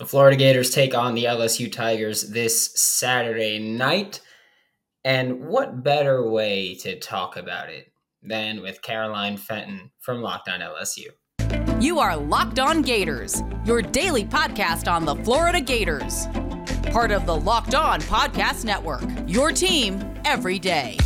The Florida Gators take on the LSU Tigers this Saturday night. And what better way to talk about it than with Caroline Fenton from Locked On LSU? You are Locked On Gators, your daily podcast on the Florida Gators. Part of the Locked On Podcast Network, your team every day.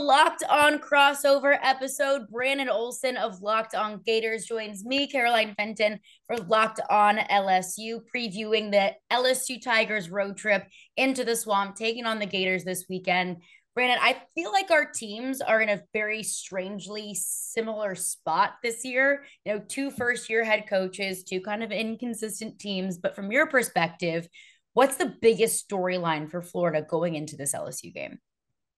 Locked On crossover episode. Brandon Olson of Locked On Gators joins me, Caroline Fenton, for Locked On LSU, previewing the LSU Tigers road trip into the swamp, taking on the Gators this weekend. Brandon, I feel like our teams are in a very strangely similar spot this year. You know, two first year head coaches, two kind of inconsistent teams. But from your perspective, what's the biggest storyline for Florida going into this LSU game?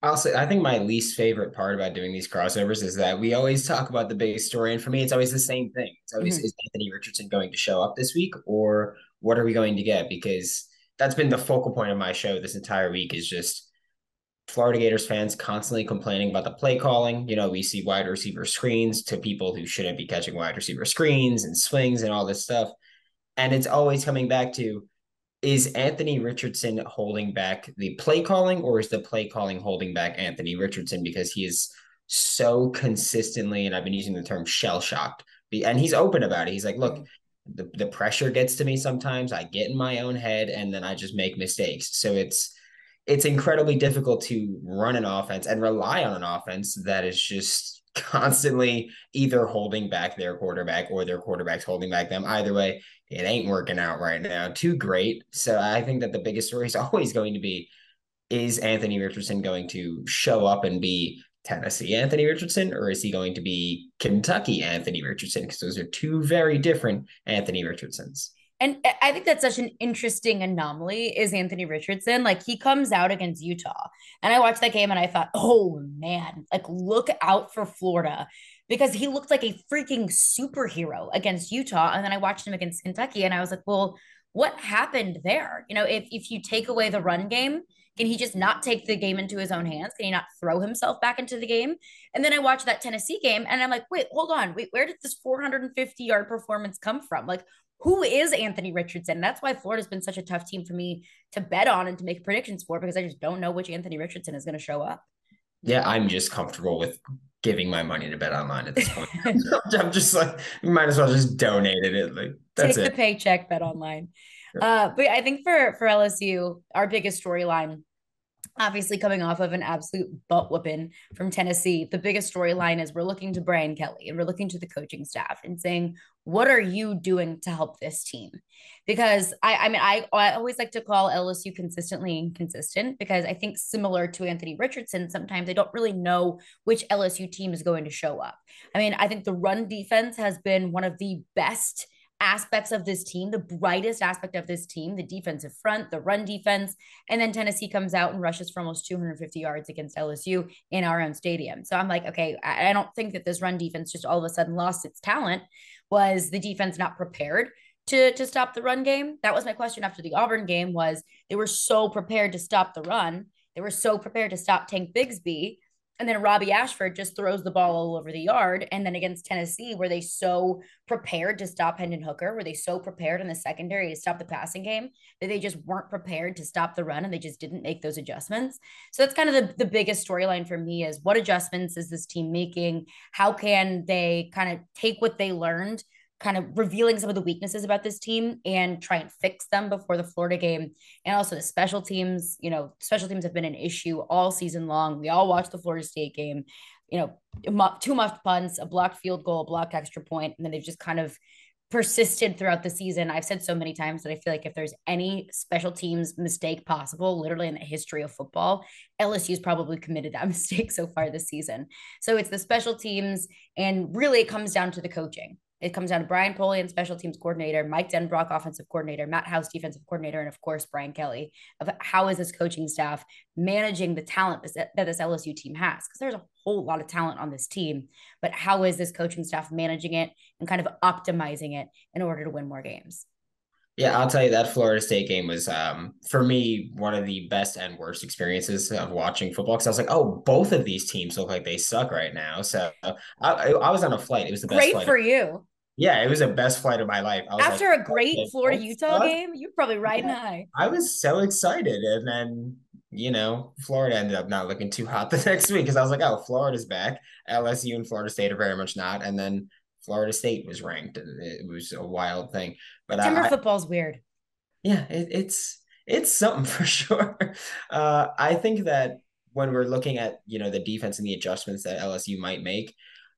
I'll say I think my least favorite part about doing these crossovers is that we always talk about the biggest story, and for me, it's always the same thing. It's always mm-hmm. is Anthony Richardson going to show up this week, or what are we going to get? Because that's been the focal point of my show this entire week. Is just Florida Gators fans constantly complaining about the play calling. You know, we see wide receiver screens to people who shouldn't be catching wide receiver screens and swings and all this stuff, and it's always coming back to is Anthony Richardson holding back the play calling, or is the play calling holding back Anthony Richardson because he is so consistently, and I've been using the term shell shocked, and he's open about it. He's like, look, mm-hmm. the, the pressure gets to me sometimes. I get in my own head, and then I just make mistakes. So it's it's incredibly difficult to run an offense and rely on an offense that is just constantly either holding back their quarterback or their quarterback's holding back them. Either way, it ain't working out right now. Too great. So I think that the biggest story is always going to be is Anthony Richardson going to show up and be Tennessee Anthony Richardson, or is he going to be Kentucky Anthony Richardson? Because those are two very different Anthony Richardsons. And I think that's such an interesting anomaly is Anthony Richardson. Like he comes out against Utah. And I watched that game and I thought, oh man, like look out for Florida because he looked like a freaking superhero against Utah. And then I watched him against Kentucky and I was like, well, what happened there? You know, if, if you take away the run game, can he just not take the game into his own hands? Can he not throw himself back into the game? And then I watched that Tennessee game and I'm like, wait, hold on. Wait, where did this 450 yard performance come from? Like, who is Anthony Richardson? That's why Florida's been such a tough team for me to bet on and to make predictions for because I just don't know which Anthony Richardson is going to show up. Yeah, I'm just comfortable with giving my money to bet online at this point. I'm just like, you might as well just donate it. Like that's Take it. the paycheck, bet online. Uh, but I think for for LSU, our biggest storyline obviously coming off of an absolute butt whooping from Tennessee. The biggest storyline is we're looking to Brian Kelly and we're looking to the coaching staff and saying, what are you doing to help this team? Because I, I mean, I, I always like to call LSU consistently inconsistent because I think similar to Anthony Richardson, sometimes they don't really know which LSU team is going to show up. I mean, I think the run defense has been one of the best aspects of this team, the brightest aspect of this team, the defensive front, the run defense. And then Tennessee comes out and rushes for almost 250 yards against LSU in our own stadium. So I'm like, okay, I don't think that this run defense just all of a sudden lost its talent. Was the defense not prepared? To, to stop the run game that was my question after the auburn game was they were so prepared to stop the run they were so prepared to stop tank bigsby and then Robby Ashford just throws the ball all over the yard. And then against Tennessee, were they so prepared to stop Hendon Hooker? Were they so prepared in the secondary to stop the passing game that they just weren't prepared to stop the run and they just didn't make those adjustments? So that's kind of the, the biggest storyline for me is what adjustments is this team making? How can they kind of take what they learned kind of revealing some of the weaknesses about this team and try and fix them before the Florida game. And also the special teams, you know, special teams have been an issue all season long. We all watched the Florida State game, you know, two muffed punts, a blocked field goal, a blocked extra point, and then they've just kind of persisted throughout the season. I've said so many times that I feel like if there's any special teams mistake possible, literally in the history of football, LSU's probably committed that mistake so far this season. So it's the special teams, and really it comes down to the coaching. It comes down to Brian Polian, special teams coordinator, Mike Denbrock, offensive coordinator, Matt House, defensive coordinator, and of course, Brian Kelly of how is this coaching staff managing the talent that this LSU team has? Because there's a whole lot of talent on this team, but how is this coaching staff managing it and kind of optimizing it in order to win more games? Yeah, I'll tell you that Florida State game was um for me one of the best and worst experiences of watching football because I was like, oh, both of these teams look like they suck right now. So I, I was on a flight. It was the best. Great for you. Yeah, it was the best flight of my life. After like, a great Florida Utah game, you're probably riding yeah. high. I was so excited, and then you know, Florida ended up not looking too hot the next week because I was like, oh, Florida's back. LSU and Florida State are very much not, and then Florida State was ranked, and it was a wild thing. But Timber I, football's weird. Yeah, it, it's it's something for sure. Uh, I think that when we're looking at you know the defense and the adjustments that LSU might make,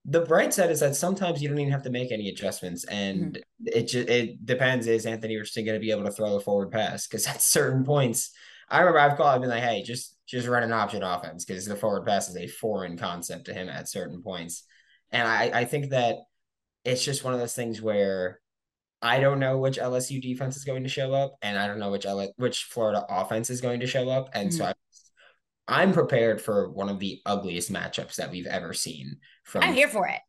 the bright side is that sometimes you don't even have to make any adjustments, and mm-hmm. it just it depends. Is Anthony Richardson going to be able to throw a forward pass? Because at certain points, I remember I've called. I've been like, hey, just just run an option offense because the forward pass is a foreign concept to him at certain points, and I I think that it's just one of those things where I don't know which LSU defense is going to show up, and I don't know which L- which Florida offense is going to show up, and mm-hmm. so I, I'm prepared for one of the ugliest matchups that we've ever seen. From I'm here for it.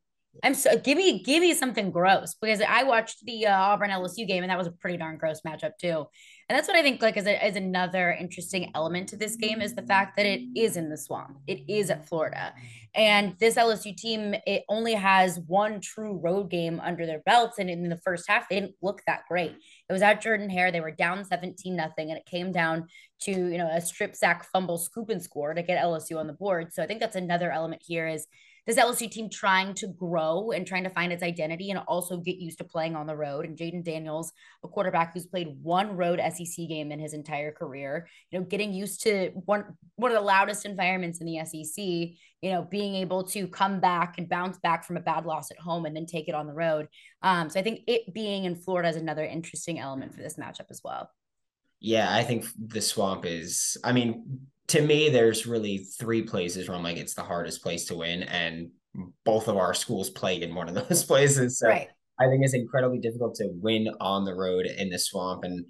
I'm so give me give me something gross because I watched the uh, Auburn LSU game and that was a pretty darn gross matchup too. And that's what I think like is, a, is another interesting element to this game is the fact that it is in the swamp. It is at Florida. And this LSU team, it only has one true road game under their belts. And in the first half, they didn't look that great. It was at Jordan Hare. They were down 17 nothing, and it came down to, you know, a strip sack fumble scoop and score to get LSU on the board. So I think that's another element here is this LSU team trying to grow and trying to find its identity and also get used to playing on the road. And Jayden Daniels, a quarterback who's played one road SEC game in his entire career, you know, getting used to one one of the loudest environments in the SEC, you know, being able to come back and bounce back from a bad loss at home and then take it on the road. Um, so I think it being in Florida is another interesting element for this matchup as well. Yeah, I think the swamp is. I mean, to me, there's really three places where I'm like, it's the hardest place to win. And both of our schools play in one of those places. So right. I think it's incredibly difficult to win on the road in the swamp. And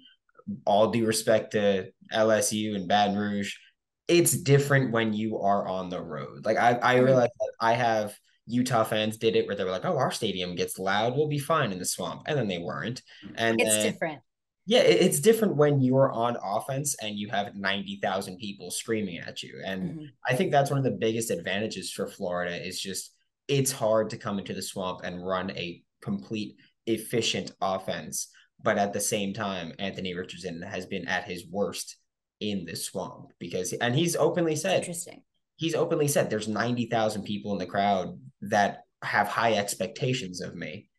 all due respect to LSU and Baton Rouge, it's different when you are on the road. Like I, I mm-hmm. realize that I have Utah fans did it where they were like, "Oh, our stadium gets loud. We'll be fine in the swamp," and then they weren't. And it's then, different. Yeah, it's different when you're on offense and you have 90,000 people screaming at you. And mm-hmm. I think that's one of the biggest advantages for Florida is just it's hard to come into the swamp and run a complete efficient offense. But at the same time, Anthony Richardson has been at his worst in the swamp because and he's openly said interesting. He's openly said there's 90,000 people in the crowd that have high expectations of me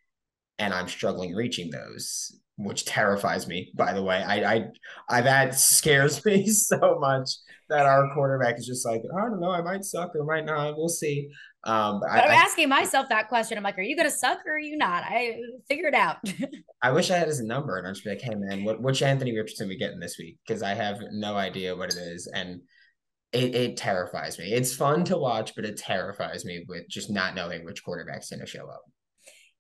and I'm struggling reaching those which terrifies me. By the way, I I I that scares me so much that our quarterback is just like I don't know, I might suck or might not. We'll see. Um, but I, am asking myself that question. I'm like, are you gonna suck or are you not? I figure it out. I wish I had his number and I'm just like, hey man, what which Anthony Richardson we getting this week? Because I have no idea what it is and. It, it terrifies me. It's fun to watch, but it terrifies me with just not knowing which quarterback's going to show up.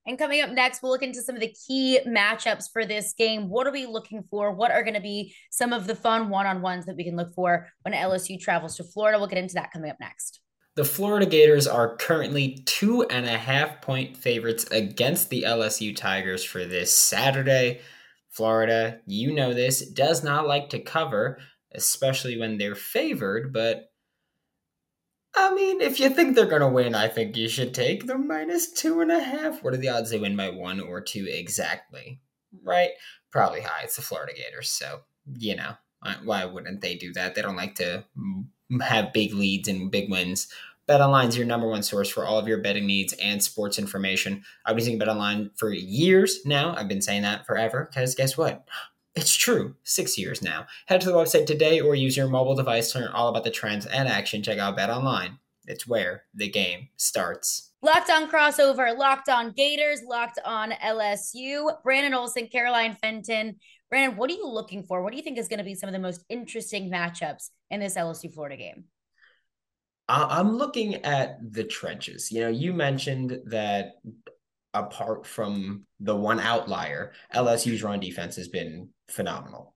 And coming up next, we'll look into some of the key matchups for this game. What are we looking for? What are going to be some of the fun one on ones that we can look for when LSU travels to Florida? We'll get into that coming up next. The Florida Gators are currently two and a half point favorites against the LSU Tigers for this Saturday. Florida, you know this, does not like to cover, especially when they're favored, but I mean, if you think they're going to win, I think you should take the minus two and a half. What are the odds they win by one or two exactly? Mm-hmm. Right? Probably high. It's the Florida Gators. So, you know, why wouldn't they do that? They don't like to mm, have big leads and big wins. BetOnline is your number one source for all of your betting needs and sports information. I've been using BetOnline for years now. I've been saying that forever because guess what? It's true, six years now. Head to the website today or use your mobile device to learn all about the trends and action. Check out Bet Online. It's where the game starts. Locked on crossover, locked on Gators, locked on LSU. Brandon Olson, Caroline Fenton. Brandon, what are you looking for? What do you think is going to be some of the most interesting matchups in this LSU Florida game? I'm looking at the trenches. You know, you mentioned that apart from the one outlier, LSU's run defense has been phenomenal.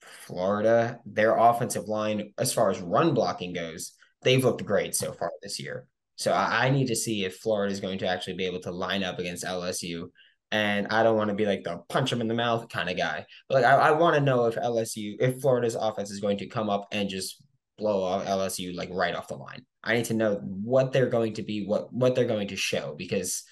Florida, their offensive line, as far as run blocking goes, they've looked great so far this year. So I, I need to see if Florida is going to actually be able to line up against LSU And I don't want to be like the punch him in the mouth kind of guy. But like I, I want to know if LSU, if Florida's offense is going to come up and just blow off LSU like right off the line. I need to know what they're going to be, what what they're going to show because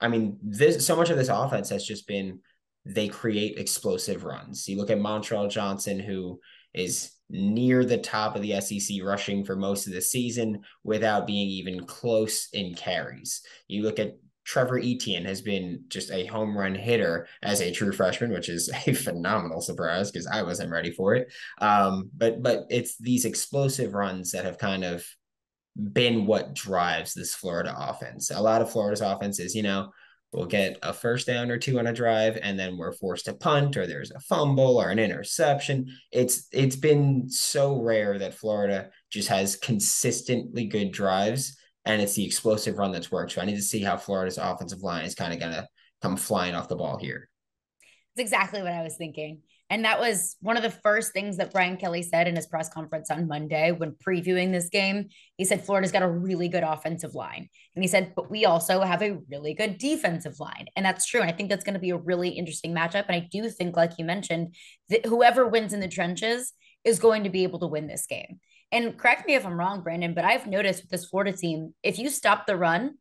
I mean, this so much of this offense has just been they create explosive runs. You look at Montrell Johnson, who is near the top of the SEC rushing for most of the season without being even close in carries. You look at Trevor Etienne has been just a home run hitter as a true freshman, which is a phenomenal surprise because I wasn't ready for it. Um, but but it's these explosive runs that have kind of been what drives this Florida offense. A lot of Florida's offense is, you know, we'll get a first down or two on a drive and then we're forced to punt or there's a fumble or an interception. It's it's been so rare that Florida just has consistently good drives and it's the explosive run that's worked. So I need to see how Florida's offensive line is kind of going to come flying off the ball here. It's exactly what I was thinking. And that was one of the first things that Brian Kelly said in his press conference on Monday when previewing this game. He said Florida's got a really good offensive line. And he said, but we also have a really good defensive line. And that's true. And I think that's going to be a really interesting matchup. And I do think, like you mentioned, that whoever wins in the trenches is going to be able to win this game. And correct me if I'm wrong, Brandon, but I've noticed with this Florida team, if you stop the run,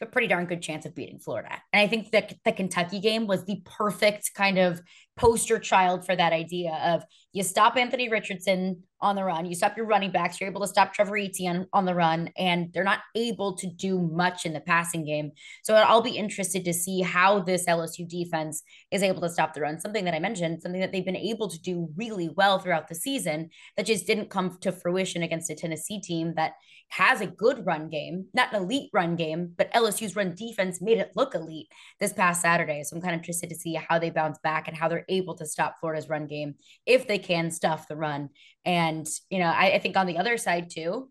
a pretty darn good chance of beating Florida. And I think that the Kentucky game was the perfect kind of poster child for that idea of you stop Anthony Richardson on the run, you stop your running backs, you're able to stop Trevor Etienne on the run, and they're not able to do much in the passing game. So I'll be interested to see how this LSU defense is able to stop the run. Something that I mentioned, something that they've been able to do really well throughout the season that just didn't come to fruition against a Tennessee team that has a good run game, not an elite run game, but LSU's run defense made it look elite this past Saturday. So I'm kind of interested to see how they bounce back and how they're able to stop Florida's run game if they can stuff the run. And, you know, I, I think on the other side too,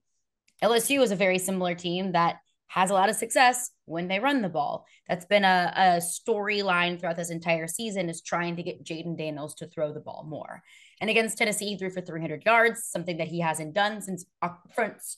LSU is a very similar team that has a lot of success when they run the ball. That's been a, a storyline throughout this entire season is trying to get Jayden Daniels to throw the ball more. And against Tennessee, he threw for 300 yards, something that he hasn't done since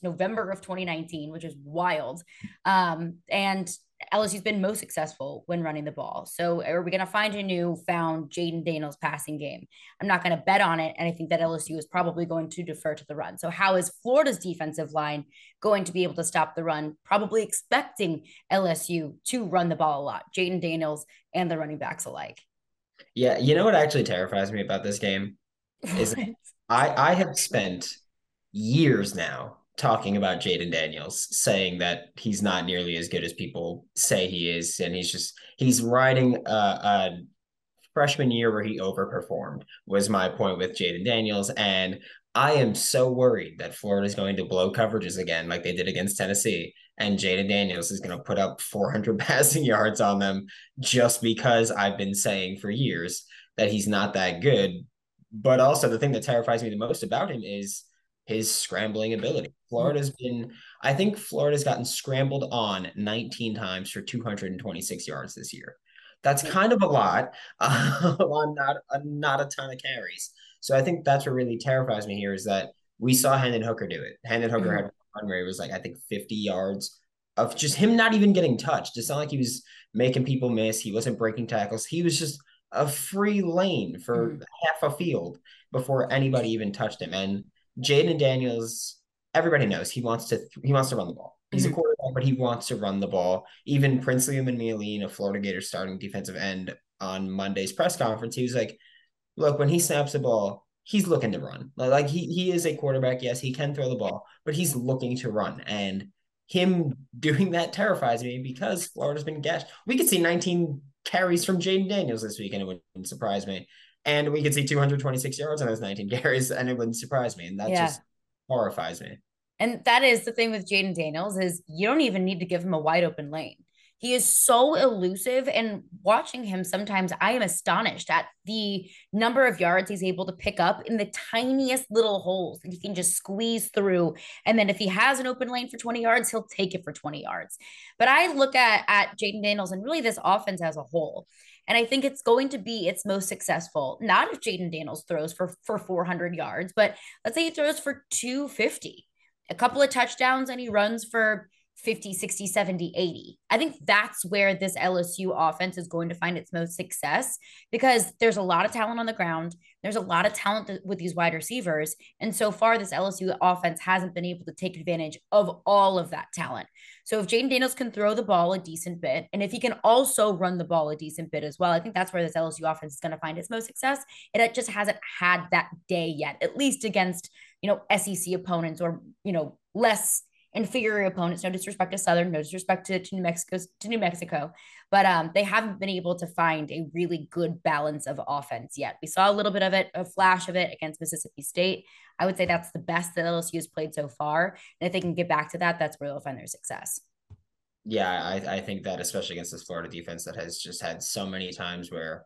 November of 2019, which is wild. Um, and LSU's been most successful when running the ball. So are we going to find a new found Jayden Daniels passing game? I'm not going to bet on it. And I think that LSU is probably going to defer to the run. So how is Florida's defensive line going to be able to stop the run? Probably expecting LSU to run the ball a lot, Jayden Daniels and the running backs alike. Yeah. You know what actually terrifies me about this game is I, I have spent years now talking about Jayden Daniels, saying that he's not nearly as good as people say he is, and he's just he's riding a, a freshman year where he overperformed. Was my point with Jayden Daniels, and I am so worried that Florida is going to blow coverages again, like they did against Tennessee, and Jayden Daniels is going to put up 400 passing yards on them just because I've been saying for years that he's not that good. But also, the thing that terrifies me the most about him is his scrambling ability. Florida's been, I think Florida's gotten scrambled on 19 times for 226 yards this year. That's kind of a lot uh, on not uh, not a ton of carries. So I think that's what really terrifies me here is that we saw Hendon Hooker do it. Hendon Hooker mm-hmm. had one where it was like I think 50 yards of just him not even getting touched. It's not like he was making people miss. He wasn't breaking tackles. He was just a free lane for mm-hmm. half a field before anybody even touched him. And Jayden Daniels, everybody knows he wants to he wants to run the ball. He's mm-hmm. a quarterback, but he wants to run the ball. Even Princely Umanmielen, a Florida Gators starting defensive end, on Monday's press conference, he was like, "Look, when he snaps the ball, he's looking to run. Like he he is a quarterback. Yes, he can throw the ball, but he's looking to run. And him doing that terrifies me because Florida's been gashed. We could see 19 carries from Jayden Daniels this week, and it wouldn't surprise me and we could see 226 yards on those 19 carries, and it wouldn't surprise me. And that yeah. just horrifies me. And that is the thing with Jayden Daniels is you don't even need to give him a wide open lane. He is so elusive, and watching him sometimes, I am astonished at the number of yards he's able to pick up in the tiniest little holes that he can just squeeze through. And then if he has an open lane for 20 yards, he'll take it for 20 yards. But I look at at Jayden Daniels and really this offense as a whole. And I think it's going to be its most successful. Not if Jayden Daniels throws for, for 400 yards, but let's say he throws for 250, a couple of touchdowns, and he runs for 50, 60, 70, 80. I think that's where this LSU offense is going to find its most success because there's a lot of talent on the ground. There's a lot of talent with these wide receivers. And so far, this LSU offense hasn't been able to take advantage of all of that talent. So if Jayden Daniels can throw the ball a decent bit, and if he can also run the ball a decent bit as well, I think that's where this LSU offense is going to find its most success. It just hasn't had that day yet, at least against, you know, SEC opponents or, you know, less inferior opponents. No disrespect to Southern, no disrespect to, to New Mexico, to New Mexico, but um, they haven't been able to find a really good balance of offense yet. We saw a little bit of it, a flash of it against Mississippi State. I would say that's the best that LSU has played so far, and if they can get back to that, that's where they'll find their success. Yeah, I, I think that especially against this Florida defense that has just had so many times where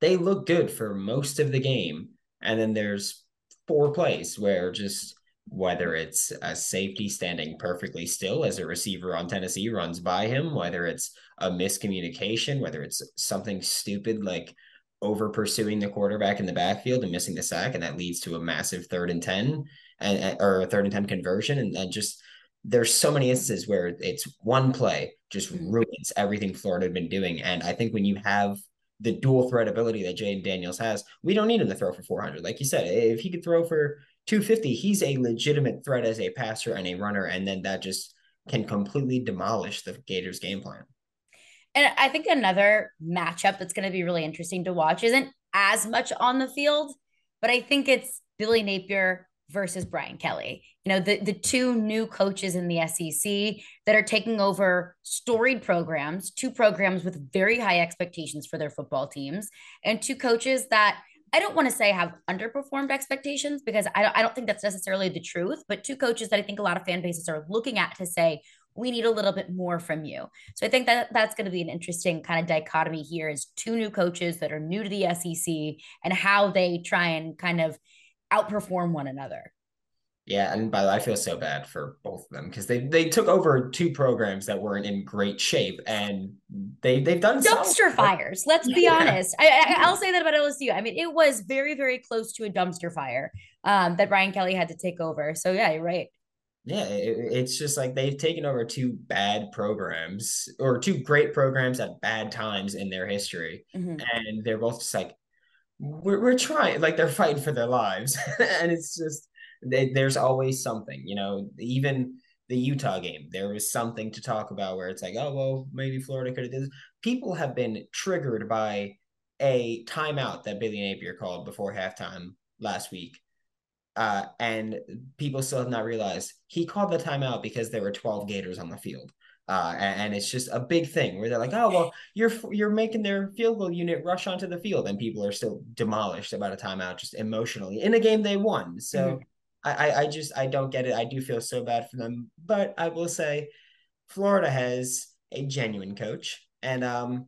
they look good for most of the game, and then there's four plays where just whether it's a safety standing perfectly still as a receiver on Tennessee runs by him, whether it's a miscommunication, whether it's something stupid like over pursuing the quarterback in the backfield and missing the sack, and that leads to a massive third and 10 and or a third and 10 conversion. And, and just there's so many instances where it's one play just mm-hmm. ruins everything Florida had been doing. And I think when you have the dual threat ability that Jayden Daniels has, we don't need him to throw for 400. Like you said, if he could throw for 250, he's a legitimate threat as a passer and a runner. And then that just can completely demolish the Gators game plan. And I think another matchup that's going to be really interesting to watch isn't as much on the field, but I think it's Billy Napier versus Brian Kelly. You know, the, the two new coaches in the SEC that are taking over storied programs, two programs with very high expectations for their football teams, and two coaches that I don't want to say have underperformed expectations because I don't, I don't think that's necessarily the truth, but two coaches that I think a lot of fan bases are looking at to say, we need a little bit more from you. So I think that that's going to be an interesting kind of dichotomy here is two new coaches that are new to the SEC and how they try and kind of outperform one another. Yeah, and by the way, I feel so bad for both of them because they they took over two programs that weren't in great shape, and they they've done dumpster fires. Let's be yeah. honest. I, I will say that about LSU. I mean, it was very very close to a dumpster fire um, that Brian Kelly had to take over. So yeah, you're right. Yeah, it, it's just like they've taken over two bad programs or two great programs at bad times in their history, mm-hmm. and they're both just like we're we're trying, like they're fighting for their lives, and it's just they, there's always something, you know, even the Utah game, there was something to talk about where it's like, oh, well, maybe Florida could have did this. People have been triggered by a timeout that Billy Napier called before halftime last week. Uh, and people still have not realized he called the timeout because there were 12 Gators on the field. Uh, and, and, it's just a big thing where they're like, oh well, you're you're making their field goal unit rush onto the field, and people are still demolished about a timeout just emotionally in a game they won. So mm-hmm. I, I just I don't get it. I do feel so bad for them, but I will say, Florida has a genuine coach, and um,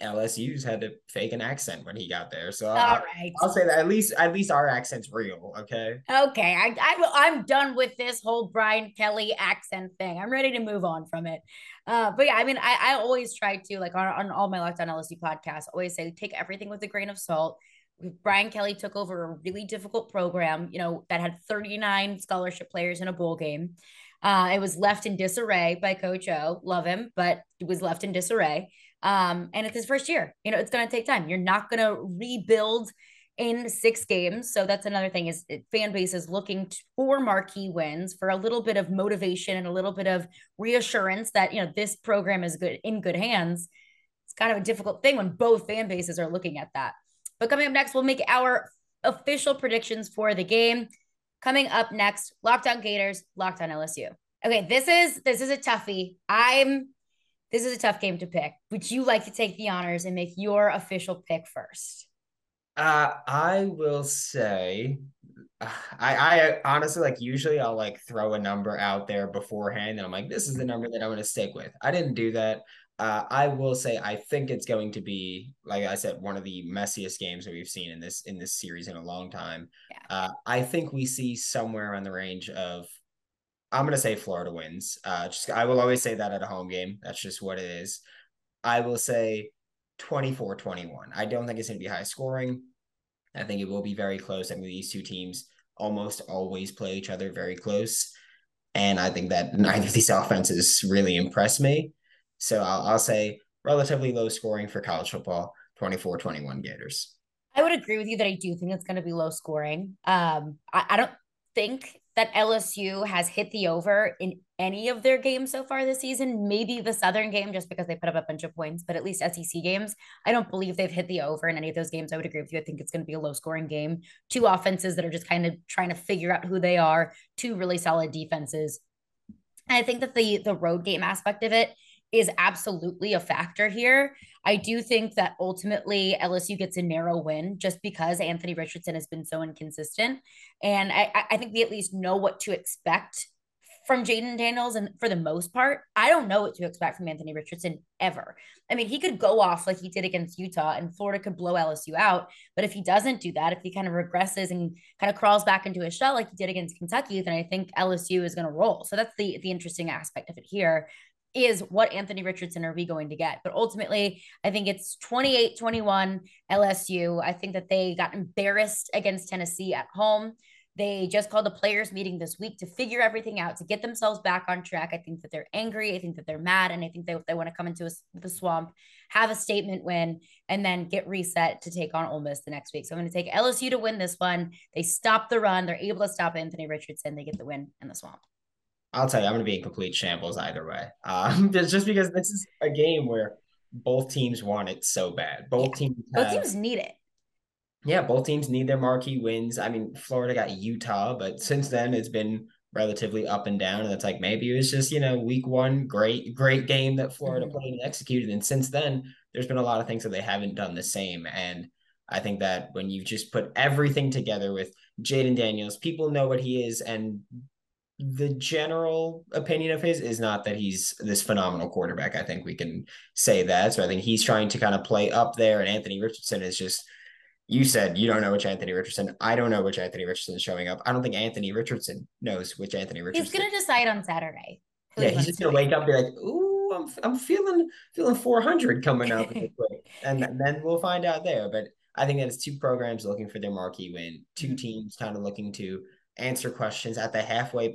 LSU's had to fake an accent when he got there. So all I'll, right. I'll say that at least at least our accent's real. Okay. Okay. I, I I'm done with this whole Brian Kelly accent thing. I'm ready to move on from it. Uh, but yeah, I mean, I, I always try to like on, on all my Locked On LSU podcasts, always say take everything with a grain of salt. Brian Kelly took over a really difficult program, you know, that had 39 scholarship players in a bowl game. Uh, it was left in disarray by Coach O. Love him, but it was left in disarray. Um, and it's his first year. You know, it's going to take time. You're not going to rebuild in six games. So that's another thing is fan base is looking for marquee wins for a little bit of motivation and a little bit of reassurance that, you know, this program is good in good hands. It's kind of a difficult thing when both fan bases are looking at that. But coming up next, we'll make our official predictions for the game. Coming up next, Locked On Gators, Locked On LSU. Okay, this is this is a toughie. I'm this is a tough game to pick. Would you like to take the honors and make your official pick first? Uh, I will say, I, I honestly like usually I'll like throw a number out there beforehand, and I'm like, this is the number that I'm going to stick with. I didn't do that. Uh, I will say I think it's going to be, like I said, one of the messiest games that we've seen in this in this series in a long time. Yeah. Uh, I think we see somewhere on the range of, I'm going to say Florida wins. Uh, just I will always say that at a home game. That's just what it is. I will say 24-21. I don't think it's going to be high scoring. I think it will be very close. I mean, these two teams almost always play each other very close. And I think that neither of these offenses really impress me. So I'll, I'll say relatively low scoring for college football 24 21 Gators. I would agree with you that I do think it's going to be low scoring. Um, I, I don't think that LSU has hit the over in any of their games so far this season. Maybe the Southern game, just because they put up a bunch of points, but at least SEC games, I don't believe they've hit the over in any of those games. I would agree with you. I think it's going to be a low scoring game. Two offenses that are just kind of trying to figure out who they are, two really solid defenses. And I think that the the road game aspect of it is absolutely a factor here. I do think that ultimately LSU gets a narrow win just because Anthony Richardson has been so inconsistent. And I, I think we at least know what to expect from Jayden Daniels. And for the most part, I don't know what to expect from Anthony Richardson ever. I mean, he could go off like he did against Utah and Florida could blow LSU out. But if he doesn't do that, if he kind of regresses and kind of crawls back into his shell like he did against Kentucky, then I think LSU is going to roll. So that's the the interesting aspect of it here is what Anthony Richardson are we going to get? But ultimately, I think it's 28 21 LSU. I think that they got embarrassed against Tennessee at home. They just called a players meeting this week to figure everything out, to get themselves back on track. I think that they're angry. I think that they're mad. And I think they, they want to come into a, the swamp, have a statement win, and then get reset to take on Ole Miss the next week. So I'm going to take LSU to win this one. They stop the run. They're able to stop Anthony Richardson. They get the win in the swamp. I'll tell you, I'm going to be in complete shambles either way. Um, just because this is a game where both teams want it so bad. Both yeah. teams. Have, both teams need it. Yeah, both teams need their marquee wins. I mean, Florida got Utah, but since then it's been relatively up and down. And it's like maybe it was just you know week one, great great game that Florida mm-hmm. played and executed, and since then there's been a lot of things that they haven't done the same. And I think that when you just put everything together with Jayden Daniels, people know what he is, and the general opinion of his is not that he's this phenomenal quarterback. I think we can say that. So I think he's trying to kind of play up there, and Anthony Richardson is just. You said you don't know which Anthony Richardson. I don't know which Anthony Richardson is showing up. I don't think Anthony Richardson knows which Anthony Richardson. He's going to decide on Saturday. Yeah, he's just going to wake up and be like, "Ooh, I'm I'm feeling feeling 400 coming up," and then we'll find out there. But I think that it's two programs looking for their marquee win, 2 mm-hmm. teams kind of looking to answer questions at the halfway.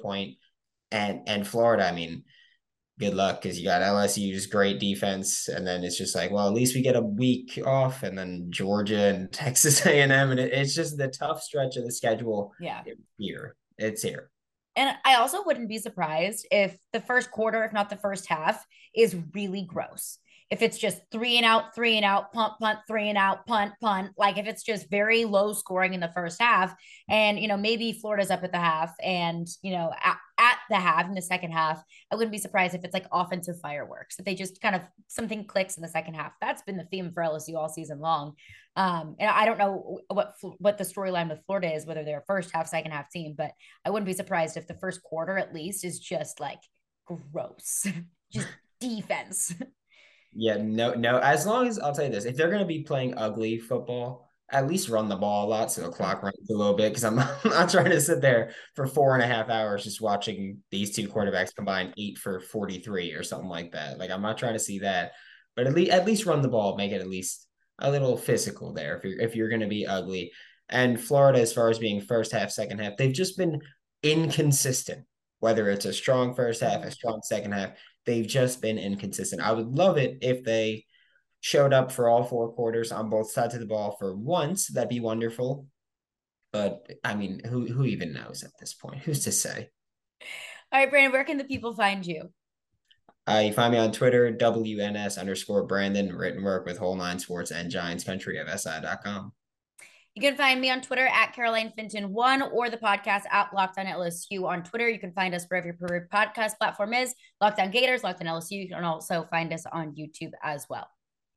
And and Florida, I mean, good luck because you got LSU's great defense, and then it's just like, well, at least we get a week off, and then Georgia and Texas A and M, and it, it's just the tough stretch of the schedule. Yeah, here it's here. And I also wouldn't be surprised if the first quarter, if not the first half, is really gross if it's just three and out, three and out, punt, punt, three and out, punt, punt, like if it's just very low scoring in the first half, and you know, maybe Florida's up at the half and you know, at, at the half in the second half, I wouldn't be surprised if it's like offensive fireworks, if they just kind of something clicks in the second half. That's been the theme for LSU all season long. Um, and I don't know what what the storyline with Florida is, whether they're a first half, second half team, but I wouldn't be surprised if the first quarter at least is just like gross, just defense. Yeah, no, no. As long as I'll tell you this, if they're going to be playing ugly football, at least run the ball a lot so the clock runs a little bit. Because I'm, not trying to sit there for four and a half hours just watching these two quarterbacks combine eight for 43 or something like that. Like I'm not trying to see that, but at least at least run the ball, make it at least a little physical there if you're if you're going to be ugly. And Florida, as far as being first half, second half, they've just been inconsistent. Whether it's a strong first half, a strong second half, they've just been inconsistent. I would love it if they showed up for all four quarters on both sides of the ball for once. That'd be wonderful. But I mean, who who even knows at this point? Who's to say? All right, Brandon, where can the people find you? Uh, you find me on Twitter, WNS underscore Brandon, written work with Whole Nine Sports and Giants Country of SI.com. You can find me on Twitter at Caroline Fenton one or the podcast at Locked On LSU on Twitter. You can find us wherever your preferred podcast platform is. Locked On Gators, Locked On LSU. You can also find us on YouTube as well.